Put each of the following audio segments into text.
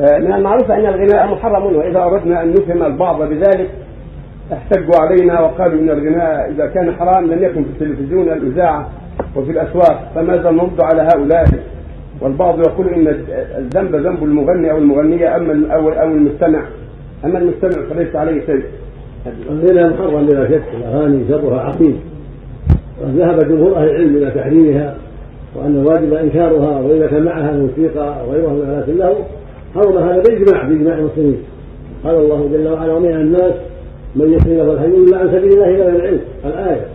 آه، من المعروف أن الغناء محرم وإذا أردنا أن نفهم البعض بذلك احتجوا علينا وقالوا إن الغناء إذا كان حرام لم يكن في التلفزيون الإذاعة وفي الأسواق فماذا نرد على هؤلاء. والبعض يقول إن الذنب ذنب المغني أو المغنية أما أو أو المستمع. أما المستمع فليس عليه شيء. الغنى محرم بلا شك الأغاني شرها عظيم وذهب جمهور أهل العلم إلى تحريمها وأن الواجب إنكارها واذا كان معها الموسيقى وغيرها من الات له حرم هذا باجماع باجماع المسلمين. قال الله جل وعلا ومن الناس من يسري له الحي إلا عن سبيل الله إلى العلم. الآية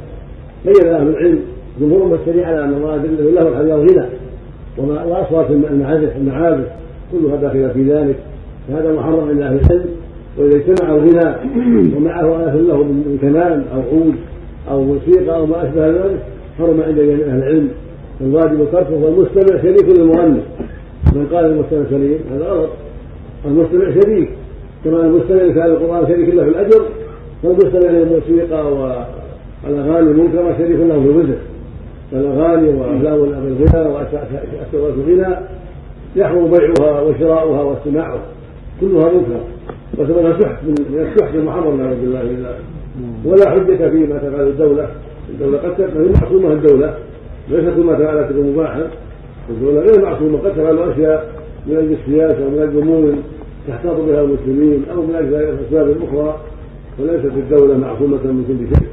بين أهل العلم جمهور المفسرين على أن المراد له الحي والغنى وأصوات المعازف المعازف كلها داخلة في ذلك. فهذا محرم عند أهل العلم وإذا اجتمع الغنى ومعه اله له من كمان أو عود أو موسيقى أو ما أشبه ذلك حرم عند أهل العلم. الواجب تركه والمستمع شريك للمغني. من قال المستمع شريك هذا غلط. المستمع شريك كما المستمع لكلام القرآن شريك له في الأجر فالمستمع للموسيقى والأغاني المنكرة شريك له في الوزر فالاغاني وأفلام الغنى واسواق الغنى يحرم بيعها وشراؤها واستماعها كلها منكر وسببها سحت من السحت المحرم نعوذ بالله من ولا حجة فيما تفعل الدولة. الدولة قد تكون معصومة الدولة. ليس كل ما فعلت مباحا الدولة غير معصومة قد تفعل أشياء من أجل السياسة ومن أجل أمور تحتاط بها المسلمين أو من أجل أسباب أخرى وليست الدولة معصومة من كل شيء.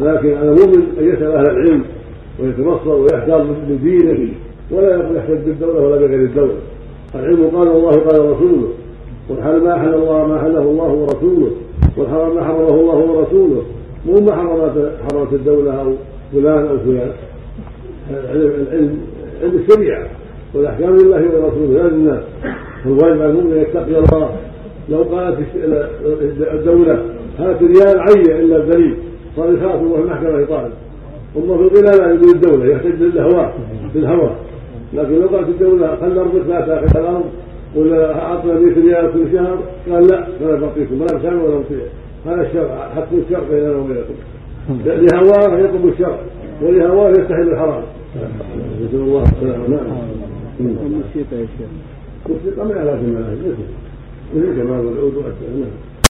ولكن على المؤمن أن يسأل أهل العلم ويتبصر ويحتاط بدينه ولا يقول يحتج بالدولة ولا بغير الدولة. العلم قال الله قال رسوله والحل ما حل الله ما حله الله ورسوله والحرام ما حرمه الله ورسوله. مو ما حرمت حرمت الدولة أو فلان أو فلان. العلم علم الشريعة والأحكام لله ولرسوله لا للناس فالواجب على المؤمن أن يتقي الله. لو قالت الدولة هات ريال عين إلا الدليل. صار يخاف الله المحكمة يطالب ثم في لا يقول الدولة يحتج بالهواء بالهوى. لكن لو قالت الدولة خلنا اربط لا تأخذ الأرض ولا أعطنا 100 ريال كل شهر قال لا فلا نعطيكم ولا بسام ولا مطيع هذا الشرع حق الشرع بيننا وبينكم. لهواه يطلب الشرع ولهواه يستحل الحرام. نسال الله السلامه نعم. الموسيقى يا شيخ. الموسيقى ما لازم مثل مثل كمان والعود نعم.